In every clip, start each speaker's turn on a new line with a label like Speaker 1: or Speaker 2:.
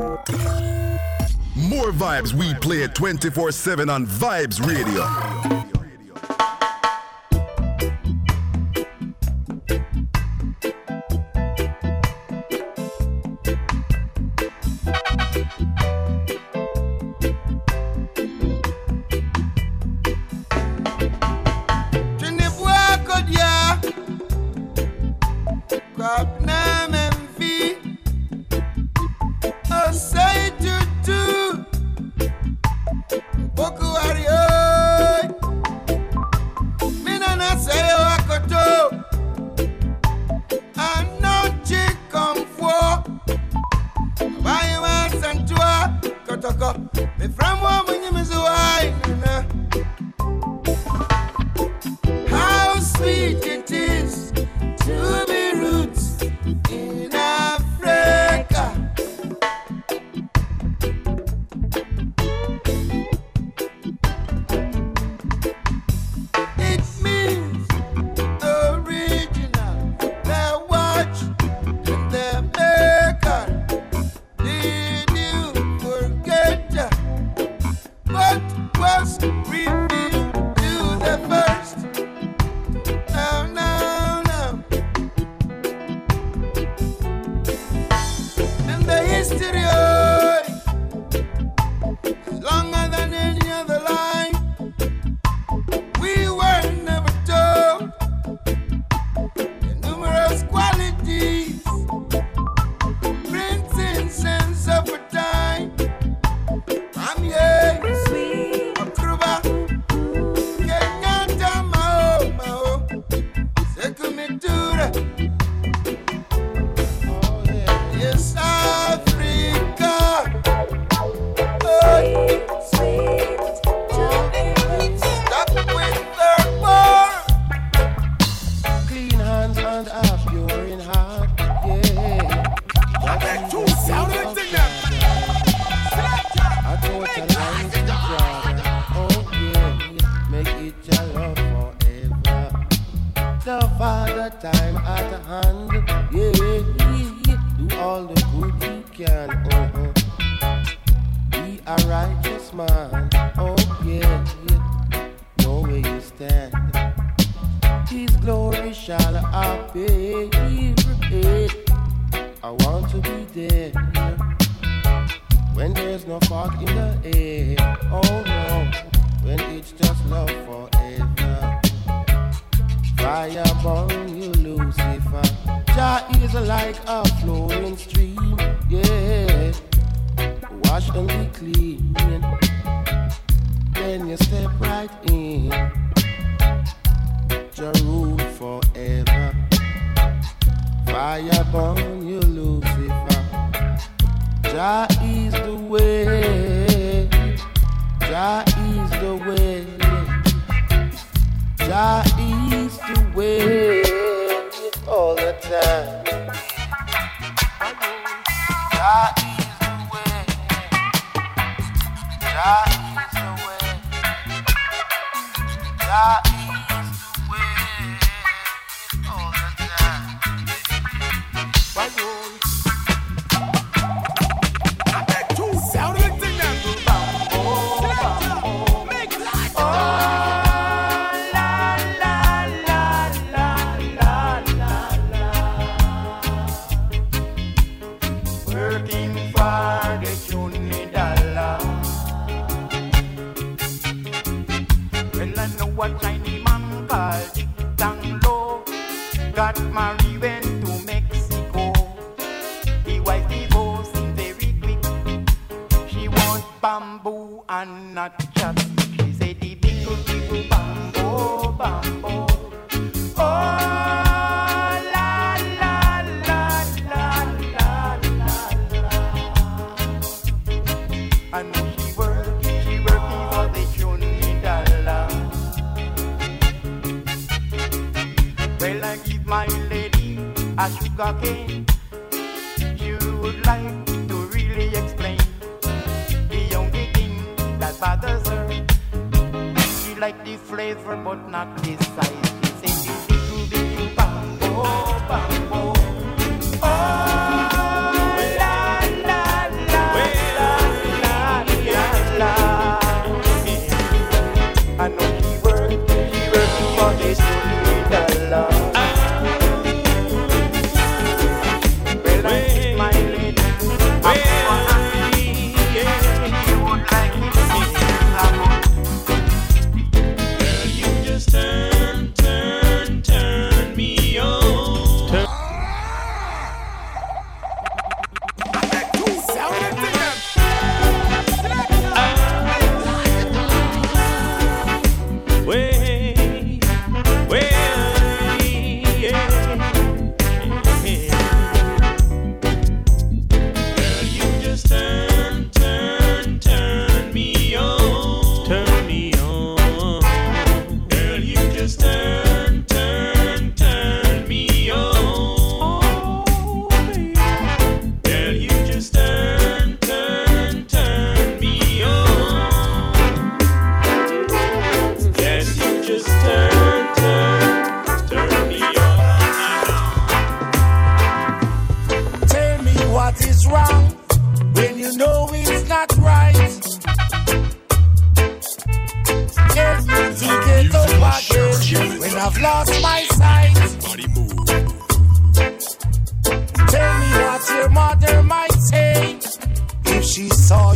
Speaker 1: More vibes we play 24 7 on Vibes Radio.
Speaker 2: on you, Lucifer. Jah is the way. Jah is the way. Jah is the way all the
Speaker 3: time. bamboo and not chat.
Speaker 4: She said the
Speaker 5: big, big bamboo, bamboo. Oh. Well, I give my lady a sugar cane. bad her. She like the flavor, but not the size. She say, "Bidi bidi bang, oh bang." she saw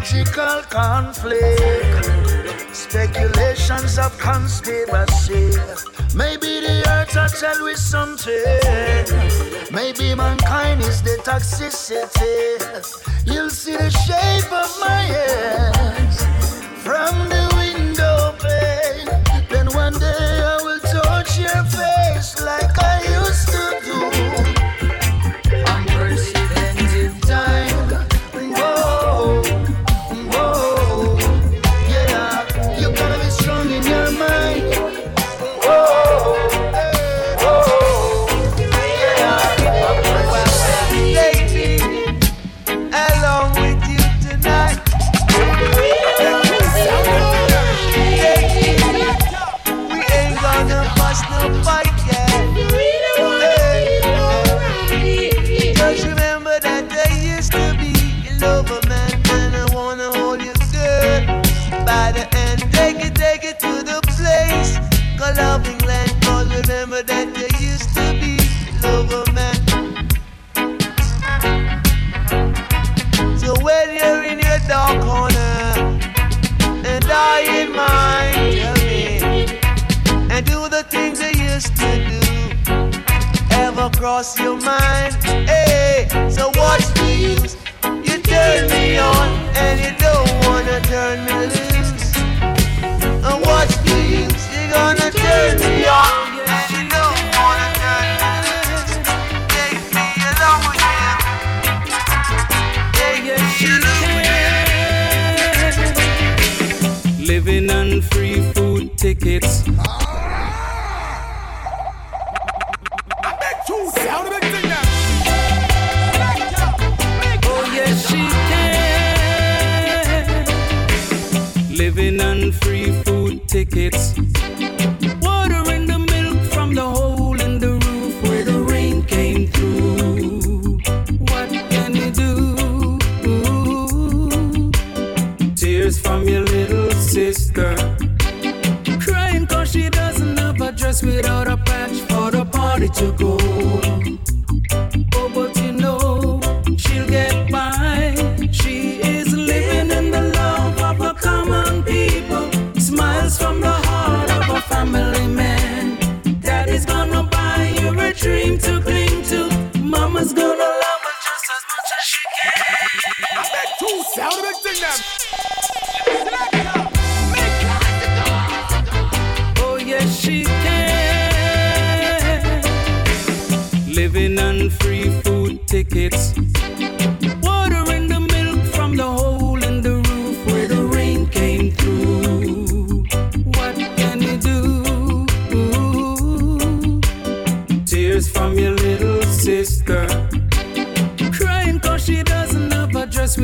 Speaker 5: Logical conflict, speculations of conspiracy. Maybe the earth are tell with something. Maybe mankind is the toxicity. You'll see the shape of my hands from the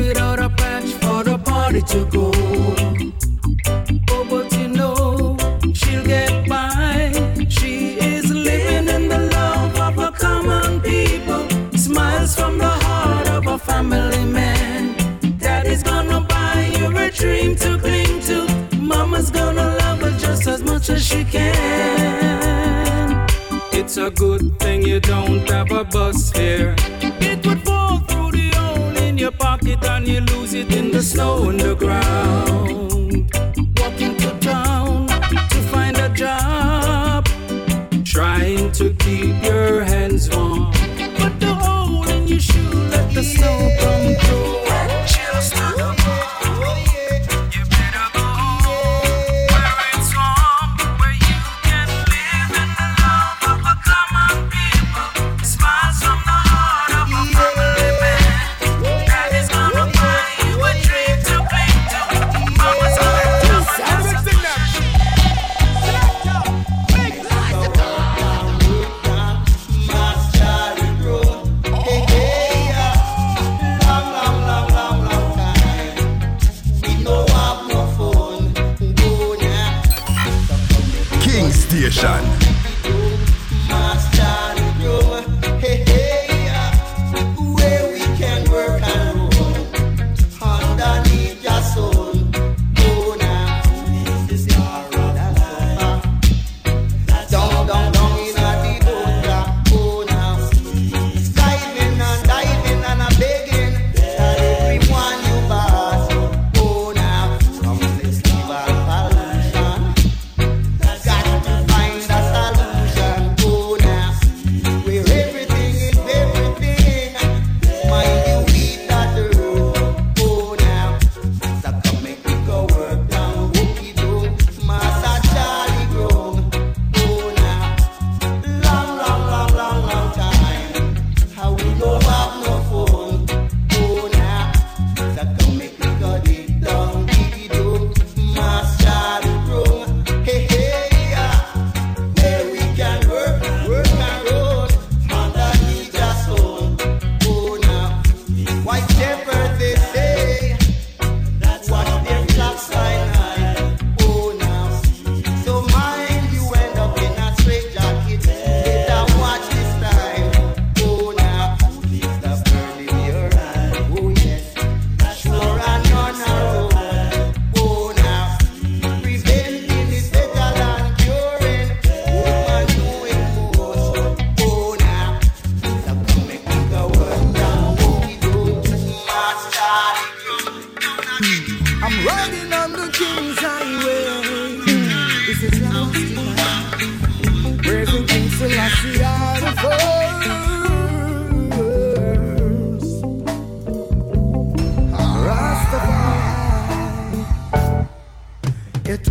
Speaker 5: without a patch for the party to go. Oh, but you know, she'll get by. She is living in the love of her common people. Smiles from the heart of a family man. Daddy's gonna buy you a dream to cling to. Mama's gonna love her just as much as she can. It's a good thing you don't have a bus here. the snow on the ground.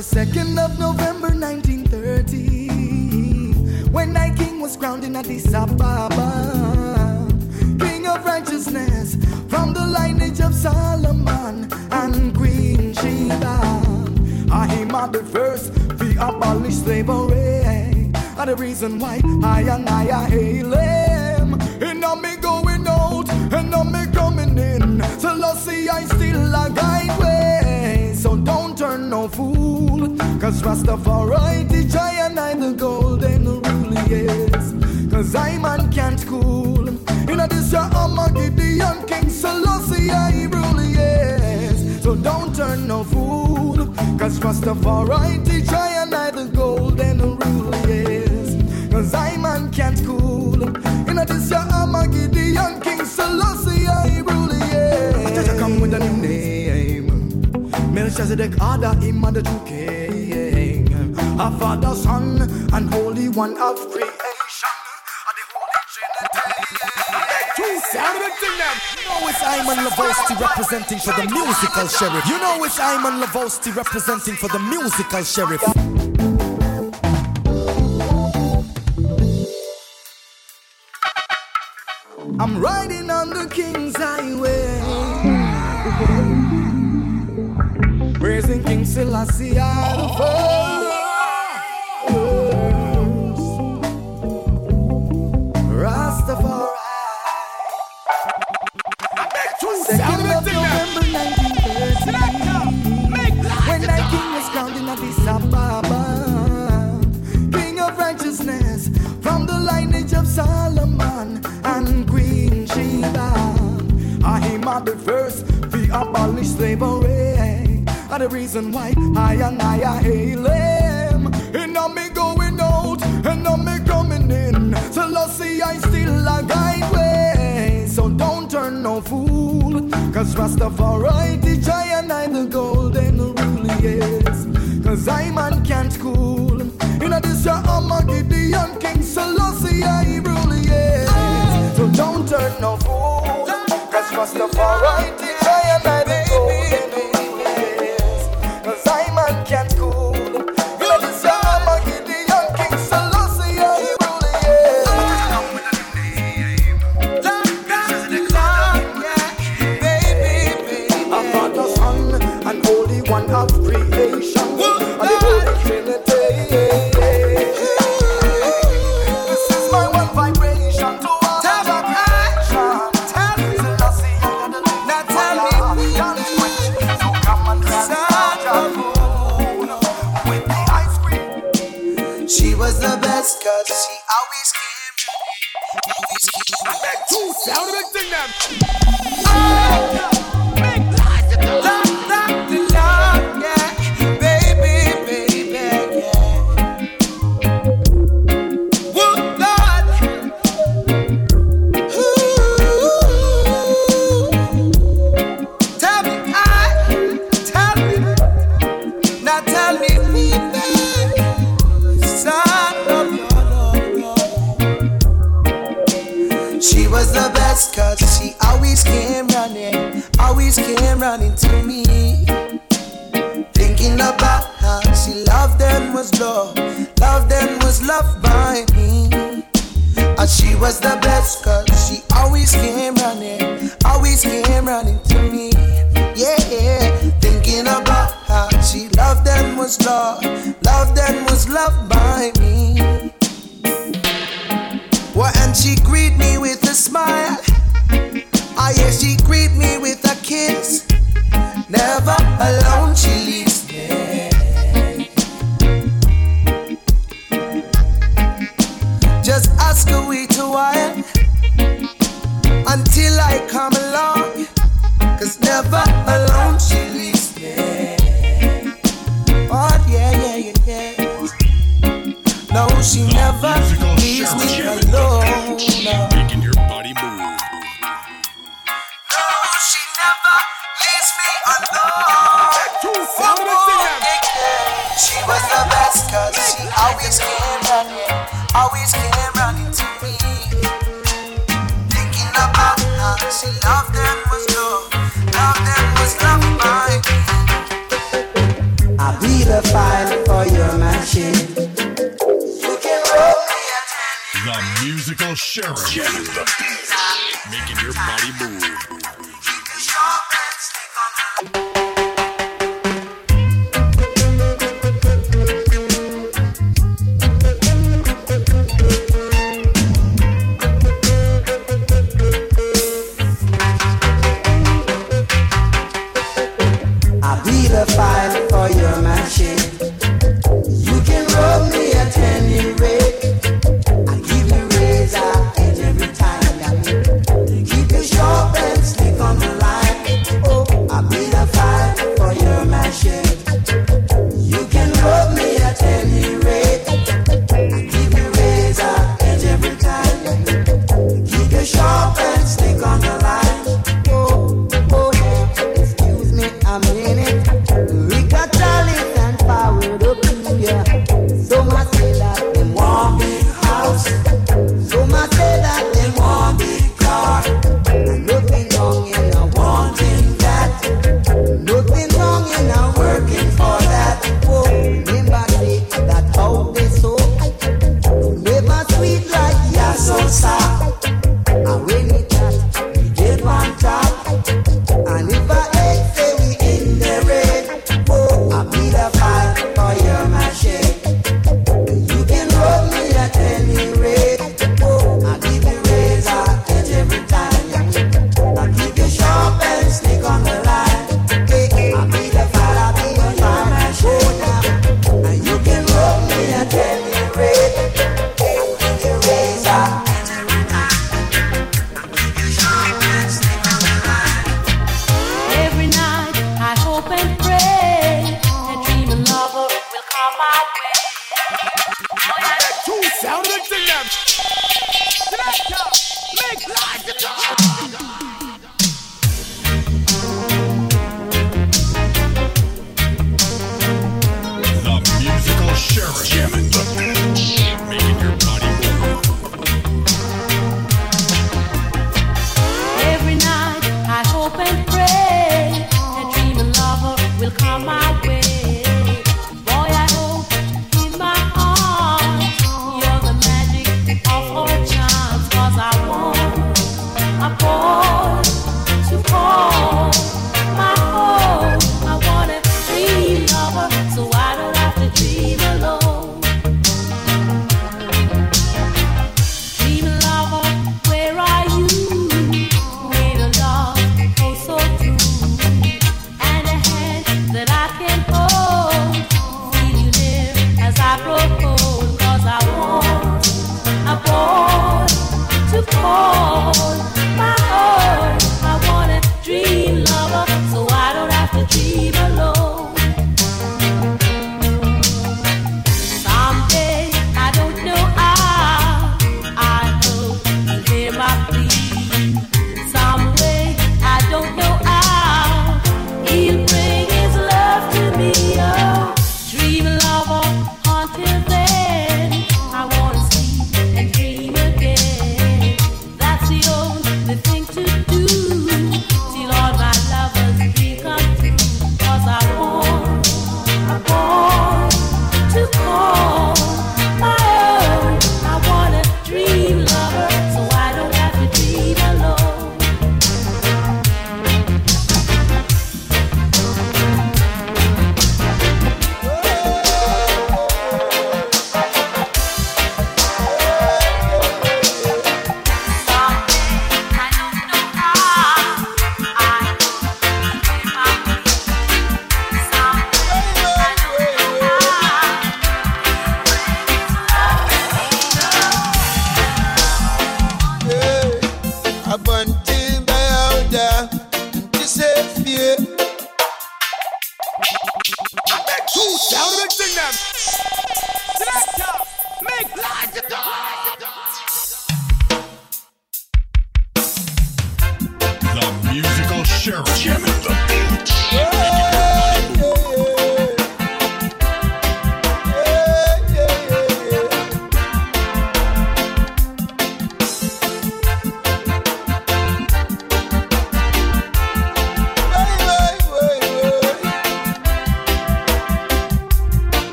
Speaker 6: was 2nd of November 1930 when thy king was crowned in Addis Ababa, king of righteousness from the lineage of Solomon and Queen Sheba. I am the first, we abolish slavery.
Speaker 7: And the reason why I and I are hail him. And now me going out, and now me coming in. So, Lucy, I still a guide way. So, don't turn no fool cause Rastafari teach I and I the golden rule, yes. Cause I man can't cool. In a this year, I'm a Gideon King Selassie, I rule, yes. So don't turn no fool, cause Rastafari teach I and I the golden rule, yes. Cause I man can't cool. In a this year, I'm a Gideon King Selassie, I rule, yes. Just come with a new name. Melchizedek, Ada, the two king. A father, son, and holy one of creation. And the holy trinity.
Speaker 6: Sound of the thing now.
Speaker 7: You know it's Iman Lavosti representing for the musical sheriff. You know it's Iman Lavosti representing for the musical sheriff. I'm riding on the King's Highway. Praising King Selassie the first We abolish slavery. And the reason why I and I, I hail him And now me going out And now me coming in. So let's see I still a guide way. So don't turn no fool. Cause Rastafari teach I and I the golden rule, yes. Cause I man can't cool. In this year I'm a Gideon King. Selassie I rule, yes. So don't turn no fool Rastafari
Speaker 8: she always came Always back to
Speaker 6: Sound of the thing now.
Speaker 8: She greet me with a kiss. Never alone she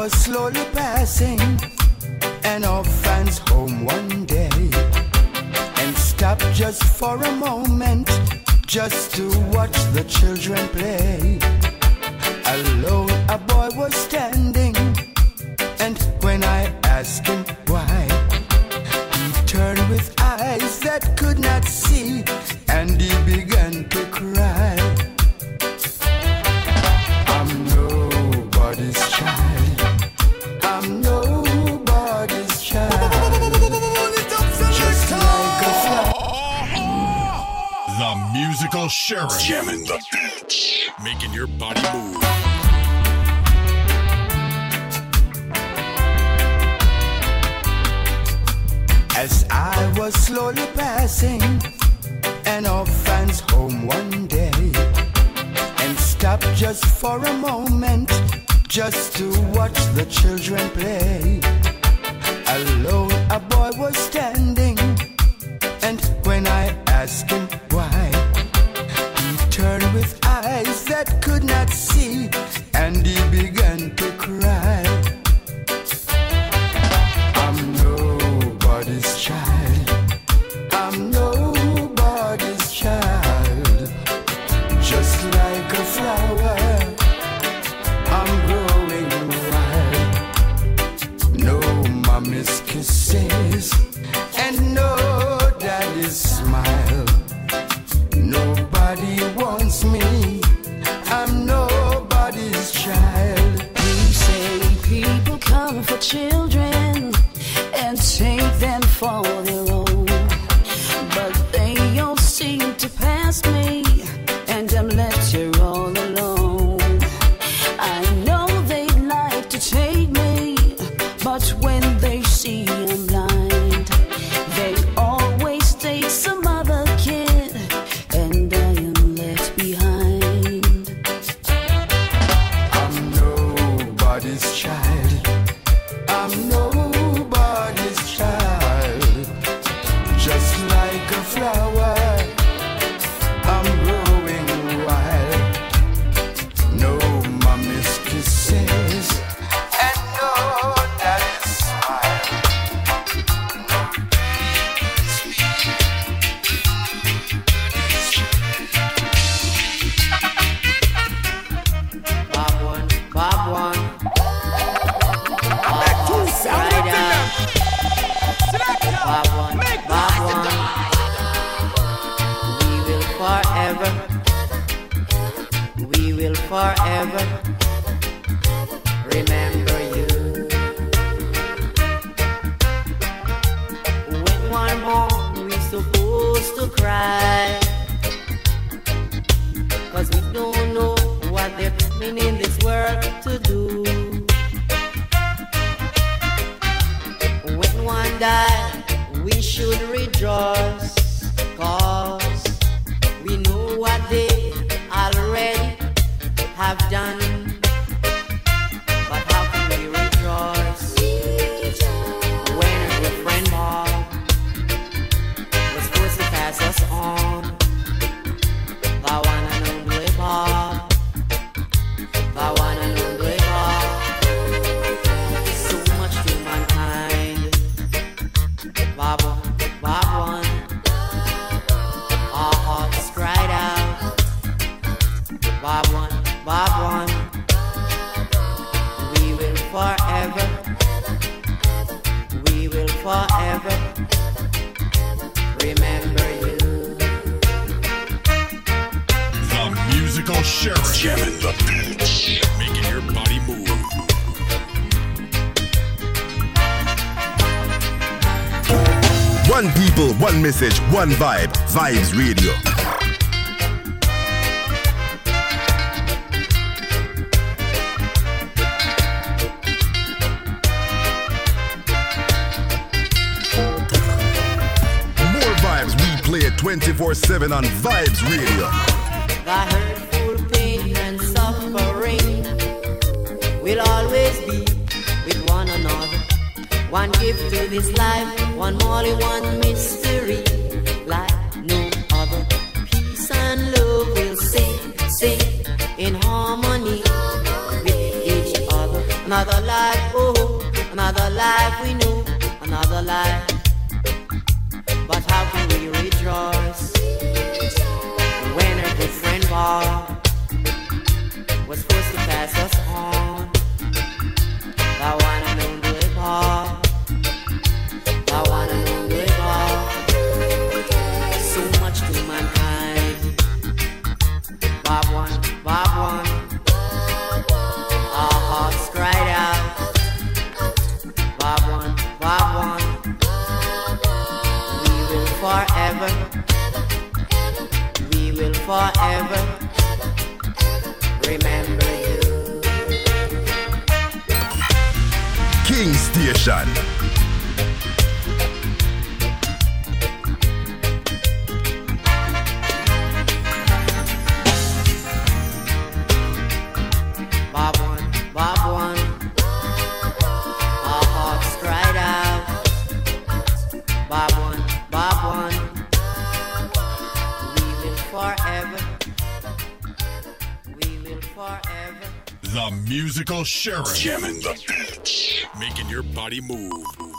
Speaker 8: was
Speaker 9: slowly passing an orphan's home one day and stopped just for a moment just to watch the children play. Alone, a boy was standing
Speaker 8: Michael Sharon.
Speaker 10: Jamming the. Making your body move.
Speaker 9: As I was slowly passing an orphan's home one day and stopped just for a moment just to watch the children play. Alone, a boy was standing, and when I asked him
Speaker 11: people,
Speaker 12: one
Speaker 10: message, one vibe. Vibes Radio. More vibes we play 24 7 on Vibes Radio.
Speaker 12: The hurtful pain and suffering will always be with one another. One gift to this life one Molly, one mystery.
Speaker 8: Sheriff.
Speaker 13: Jamming the beats.
Speaker 8: Making your body move.